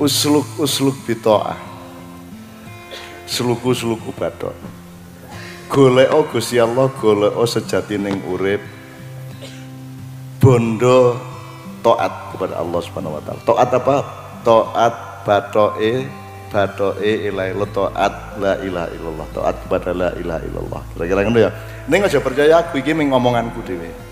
usluk-usluk bitoah. Sluku-sluku badok goleo Gusti Allah goleo sejati ning urip. Bondo taat kepada Allah Subhanahu wa taala. Taat apa? Taat batoe batoe ilahi taat la ilaha illallah. Taat kepada la ilaha illallah. Kira-kira ngono ya? Ning aja percaya aku ming ngomonganku dhewe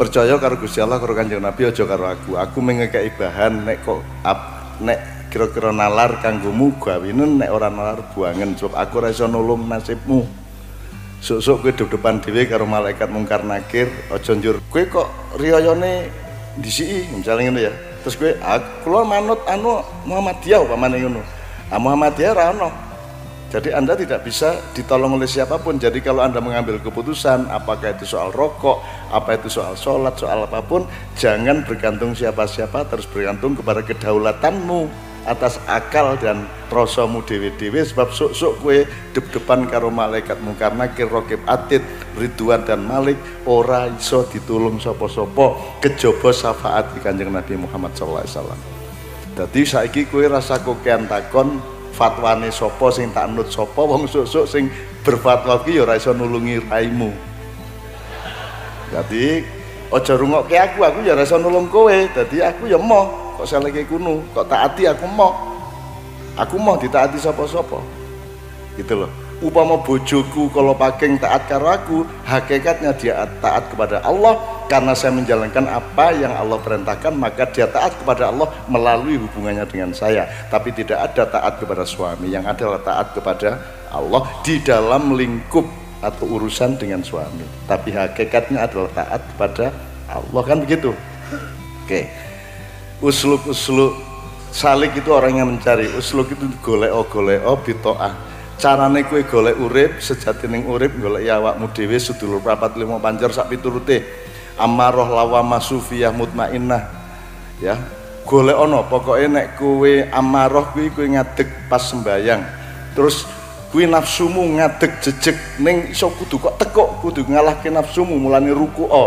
percaya karo Gusti Allah karo Kanjeng Nabi aja karo aku. Aku mengekei bahan nek kok ap, nek kira-kira nalar kanggomu gawinen nek ora nalar buangen. Sebab aku ora iso nulung nasibmu. Sok-sok kowe depan dhewe karo malaikat mungkar nakir aja njur. Kowe kok riyayane disiki misalnya ngono ya. Terus kowe aku kula manut anu Muhammadiyah upamane ngono. Ah Muhammadiyah ora ono jadi Anda tidak bisa ditolong oleh siapa pun. Jadi kalau Anda mengambil keputusan, apakah itu soal rokok, apa itu soal sholat, soal apa pun, jangan bergantung siapa-siapa, terus bergantung kepada kedaulatanmu atas akal dan prosomu dewi-dewi sebab sok-sok kue dep-depan karo malaikat mungkar nakir rokib atid Ridwan dan Malik ora iso ditulung sopo-sopo kejaba syafaat di kanjeng Nabi Muhammad SAW jadi saiki kue rasa kokean takon fatwane sopo sing tak nut sopo wong sok-sok sing berfatwa ki ya ora iso nulungi raimu. Jadi ojo rungokke aku aku ya ora iso nulung kowe. Dadi aku ya mau kok saya lagi kuno kok taati aku mau aku mau ditaati sopo-sopo gitu loh. Upama bojoku kalau pakai taat karo aku hakikatnya dia taat kepada Allah karena saya menjalankan apa yang Allah perintahkan maka dia taat kepada Allah melalui hubungannya dengan saya. Tapi tidak ada taat kepada suami yang adalah taat kepada Allah di dalam lingkup atau urusan dengan suami. Tapi hakikatnya adalah taat kepada Allah kan begitu? Oke. Usluk-usluk salik itu orang yang mencari. Usluk itu golek o golek o bitoah. Carane kue golek urip sejati ning urip golek ya awakmu dhewe sedulur papat lima panjar sak piturute amaroh lawama sufiyah mutmainnah. Ya golek ono pokoknya nek kue amaroh kue kue ngadeg pas sembayang. Terus kue nafsumu ngadeg jejeg ning iso kudu kok tekok kudu ngalahke nafsumu mulane ruku o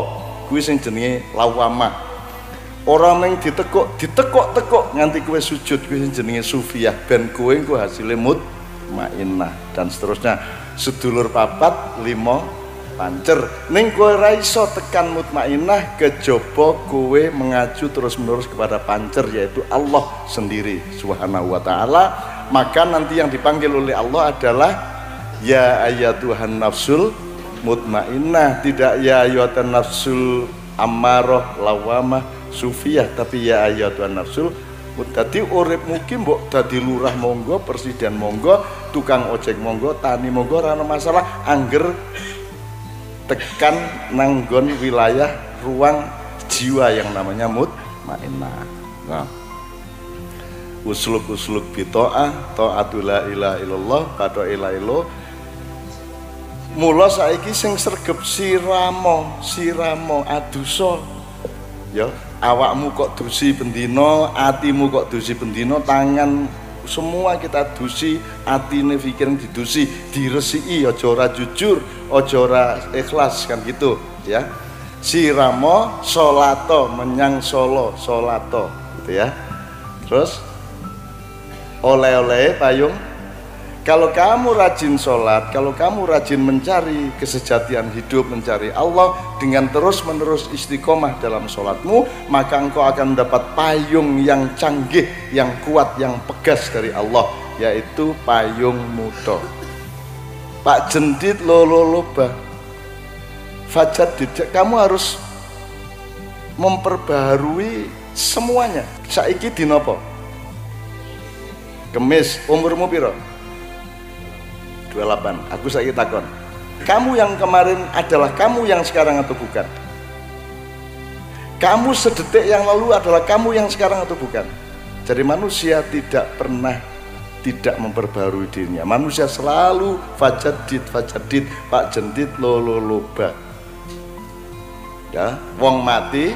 kue sing jenenge lawama. Orang yang ditekuk ditekuk-tekuk nganti kue sujud kue jenenge sufiah ben kue kue hasilnya mut mainah dan seterusnya sedulur papat limo pancer ning kue raiso tekan mutmainah kejaba kue mengacu terus menerus kepada pancer yaitu Allah sendiri subhanahu wa ta'ala. Maka nanti yang dipanggil oleh Allah adalah ya ayatuhan nafsul mutmainah. Tidak ya ayatuhan nafsul ammaroh lawamah sufiah tapi ya ayatuan nafsul Tadi urip mungkin mbok tadi lurah monggo, presiden monggo, tukang ojek monggo, tani monggo rano masalah. Angger tekan nanggon wilayah ruang jiwa yang namanya mut ma'inah. Nah. Usluk-usluk bito'ah, ta'atul la ilaha illallah, pada illallah, mula saiki sing sergep siramo siramo aduso ya awakmu kok dusi bendino atimu kok dusi bendino tangan semua kita dusi atine pikir didusi diresiki aja ora jujur aja ora ikhlas kan gitu ya. Siramo solato menyang solo solato gitu ya. Terus oleh-oleh payung kalau kamu rajin sholat, kalau kamu rajin mencari kesejatian hidup, mencari Allah dengan terus-menerus istiqomah dalam sholatmu, maka engkau akan mendapat payung yang canggih, yang kuat, yang pegas dari Allah, yaitu payung muda. Pak jendit lolo loba, fajat dijak, kamu harus memperbaharui semuanya. Saiki dinopo? Kemis, umurmu piro? 28 aku saya takon kamu yang kemarin adalah kamu yang sekarang atau bukan? Kamu sedetik yang lalu adalah kamu yang sekarang atau bukan? Jadi manusia tidak pernah tidak memperbarui dirinya. Manusia selalu fajadid fajadid pak jendit lolo loba ya wong mati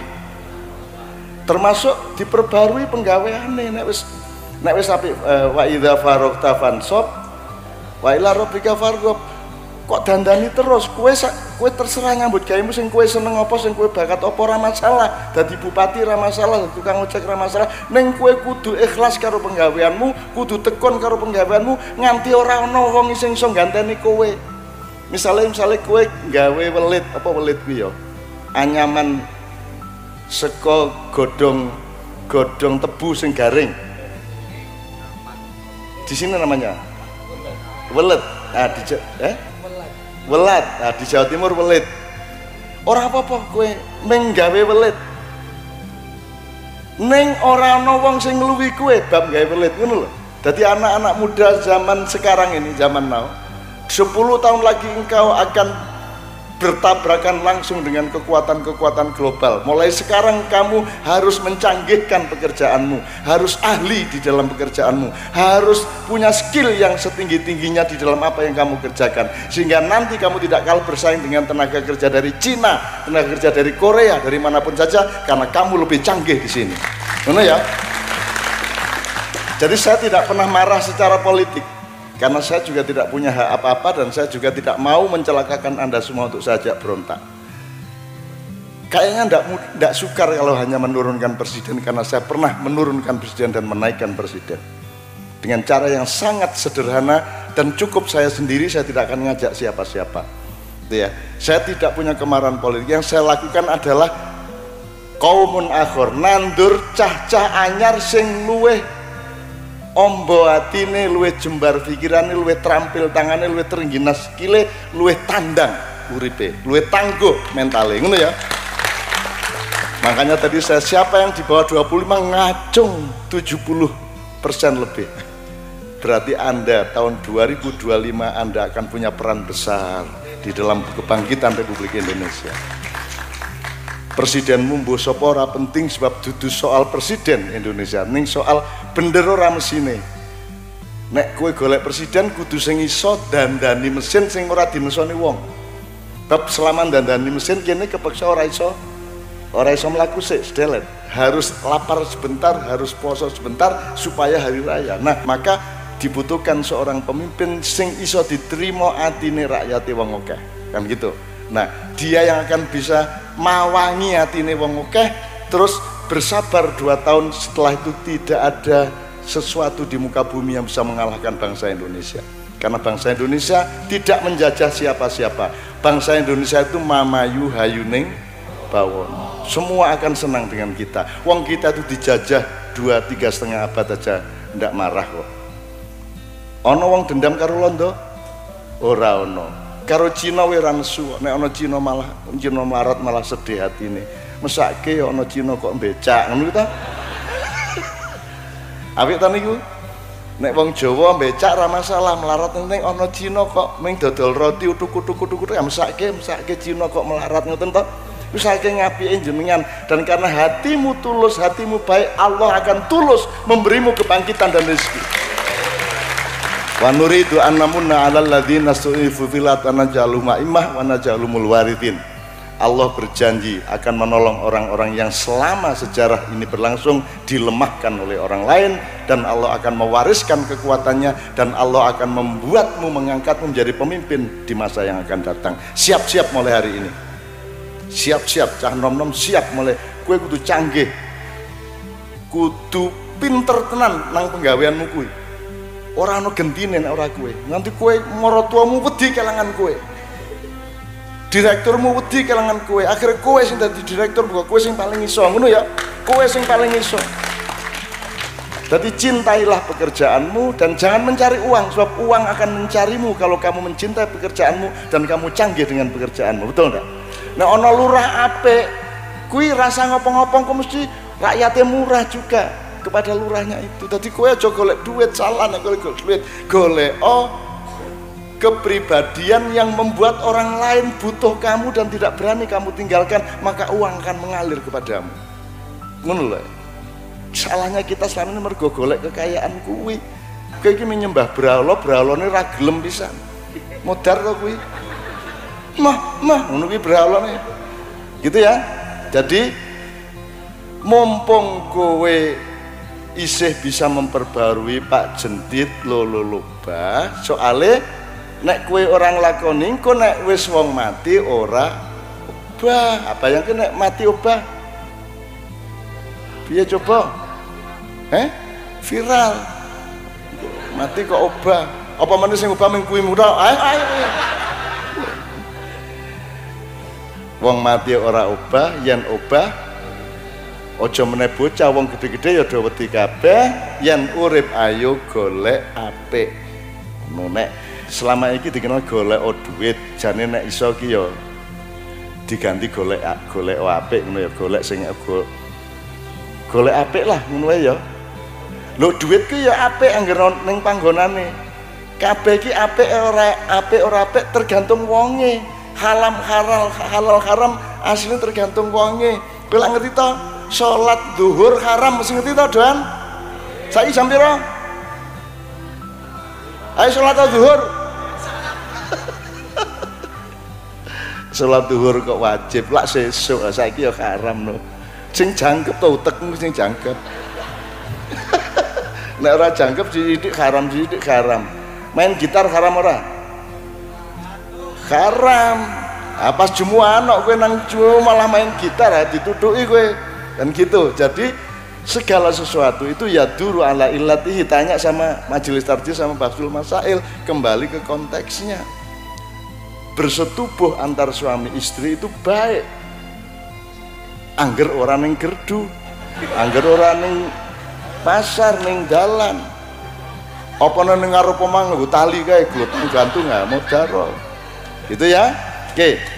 termasuk diperbarui penggaweane. Nek wis nek wis apik uh, wa idza wa ila rabbika farghab kok dandani terus? Kue kue terserah nyambut gayemu sing kue seneng apa sing kue bakat apa ora masalah. Dadi bupati ora masalah tukang ojek ora masalah. Ning kue kudu ikhlas karo penggaweanmu kudu tekun karo penggaweanmu nganti ora ana wong sing iso ganteni kowe. Misalnya misalnya kue gawe welit apa welit kuwi ya? Anyaman seko godong godong tebu sing garing. Di sini namanya welet. Nah, di, eh? welat nah, di Jawa Timur welit. Orang apa-apa kue menggawe welit. Neng orang wong sing ngluwi kue bab gawe welit ngono lho. Jadi anak-anak muda zaman sekarang ini zaman now 10 tahun lagi engkau akan bertabrakan langsung dengan kekuatan-kekuatan global. Mulai sekarang kamu harus mencanggihkan pekerjaanmu, harus ahli di dalam pekerjaanmu, harus punya skill yang setinggi-tingginya di dalam apa yang kamu kerjakan. Sehingga nanti kamu tidak kalah bersaing dengan tenaga kerja dari Cina, tenaga kerja dari Korea, dari mana pun saja karena kamu lebih canggih di sini. Mana ya? Jadi saya tidak pernah marah secara politik karena saya juga tidak punya hak apa-apa dan saya juga tidak mau mencelakakan Anda semua untuk saja berontak. Kayaknya tidak tidak sukar kalau hanya menurunkan presiden karena saya pernah menurunkan presiden dan menaikkan presiden dengan cara yang sangat sederhana dan cukup saya sendiri saya tidak akan ngajak siapa-siapa. Ya, saya tidak punya kemarahan politik. Yang saya lakukan adalah kaumun akhor nandur cah-cah anyar sing luweh ombo luwe jembar pikirane luwe terampil tangane luwe terengginas kile luwe tandang uripe luwe tangguh mentale ngono ya. Makanya tadi saya siapa yang di bawah 25 ngacung 70 persen lebih. Berarti anda tahun 2025 anda akan punya peran besar di dalam kebangkitan Republik Indonesia presidenmu mbuh sapa ora penting sebab dudu soal presiden Indonesia. Ning soal bendera ora mesine. Nek kowe golek presiden kudu sing iso dandani mesin sing ora dimesoni wong. Bab selama dandani mesin kene kepeksa ora iso ora iso mlaku sik sedelet. Harus lapar sebentar harus poso sebentar supaya hari raya. Nah maka dibutuhkan seorang pemimpin sing iso diterima atine rakyat wong akeh. Kan gitu? Nah dia yang akan bisa mawangi ini wong akeh terus bersabar dua tahun setelah itu tidak ada sesuatu di muka bumi yang bisa mengalahkan bangsa Indonesia. Karena bangsa Indonesia tidak menjajah siapa-siapa. Bangsa Indonesia itu mamayu hayuning bawon. Semua akan senang dengan kita. Wong kita itu dijajah dua tiga setengah abad aja tidak marah kok. Ono wong dendam karo londo? Ora ono karo Cina we ra nesu nek ana Cina malah Cina melarat malah sedih atine mesake ya ana Cina kok becak ngono ta? Apik ta niku? Nek wong Jawa becak ra masalah melarat ning ana Cina kok ming dodol roti utuk-utuk-utuk ya mesake mesake Cina kok melarat ngoten to wis saking ngapike jenengan. Dan karena hatimu tulus hatimu baik Allah akan tulus memberimu kebangkitan dan rezeki wa nuridu an namunna 'alal ladzina su'ifu fil anajalu ma'imah wa najalumul waridin. Allah berjanji akan menolong orang-orang yang selama sejarah ini berlangsung dilemahkan oleh orang lain dan Allah akan mewariskan kekuatannya dan Allah akan membuatmu mengangkatmu menjadi pemimpin di masa yang akan datang. Siap-siap mulai hari ini. Siap-siap cah nom-nom siap mulai. Kue kudu canggih. Kudu pinter tenan nang penggaweanmu kue Orang ana gentine nek ora kowe. Nganti kowe maratuamu wedi kelangan kowe. Direkturmu wedi kelangan kowe. Akhirnya kowe sing dadi direktur bukan kowe sing paling iso. Ngono ya. Kowe sing paling iso. Jadi cintailah pekerjaanmu dan jangan mencari uang sebab uang akan mencarimu kalau kamu mencintai pekerjaanmu dan kamu canggih dengan pekerjaanmu. Betul enggak? Nah ono lurah ape kui rasa ngopong-ngopong kok mesti rakyatnya murah juga kepada lurahnya itu. Tadi kowe aja golek duit salah nek golek duit. Golek oh kepribadian yang membuat orang lain butuh kamu dan tidak berani kamu tinggalkan maka uang akan mengalir kepadamu. Lho. Salahnya kita selama ini mergo golek kekayaan kuwi. Kowe iki menyembah bralo bralone ra gelem pisan. Modar to kuwi. Mah mah ngono kuwi bralone gitu ya. Jadi mumpung kowe isih bisa memperbarui Pak Jentit lolo loba soale nek kue orang lakoni engko nek wis wong mati ora obah. Apa yang nek mati obah? Piye coba? Eh viral. Mati kok obah. Apa mana sing obah ming kuwi muda? Ayo ayo. Wong mati ora obah yen obah ojo meneh bocah wong gede-gede ya do wedi kabeh. Yen urip ayo golek apik. Nek selama ini dikenal golek o duit jane nek iso ki ya diganti golek golek apik ngono ya golek sing go, golek apik lah ngono ya. Lho duit ki ya apik anggere ning panggonane. Kabeh ki apik ora apik ora apik tergantung wonge. Halam halal halal haram aslinya tergantung wonge. Kowe ngerti to salat zuhur haram mesti ngerti to doan saiki jam pira ayo salat zuhur Salat duhur kok wajib lah sesuk saiki ya haram no. Sing jangkep to utekmu sing jangkep. Nek ora jangkep sithik haram sithik haram. Main gitar haram ora? Haram. Ah pas jumuah anak kowe nang malah main gitar ha ditutuki kowe. Dan gitu. Jadi segala sesuatu itu ya duru ala illatihi. Tanya sama majelis tarjih sama Basul Masail kembali ke konteksnya. Bersetubuh antar suami istri itu baik. Angger orang yang gerdu angger orang yang pasar ning dalan. Apa ning ngarup omah tali kae glutung gantung nggak mau jaro gitu ya? Oke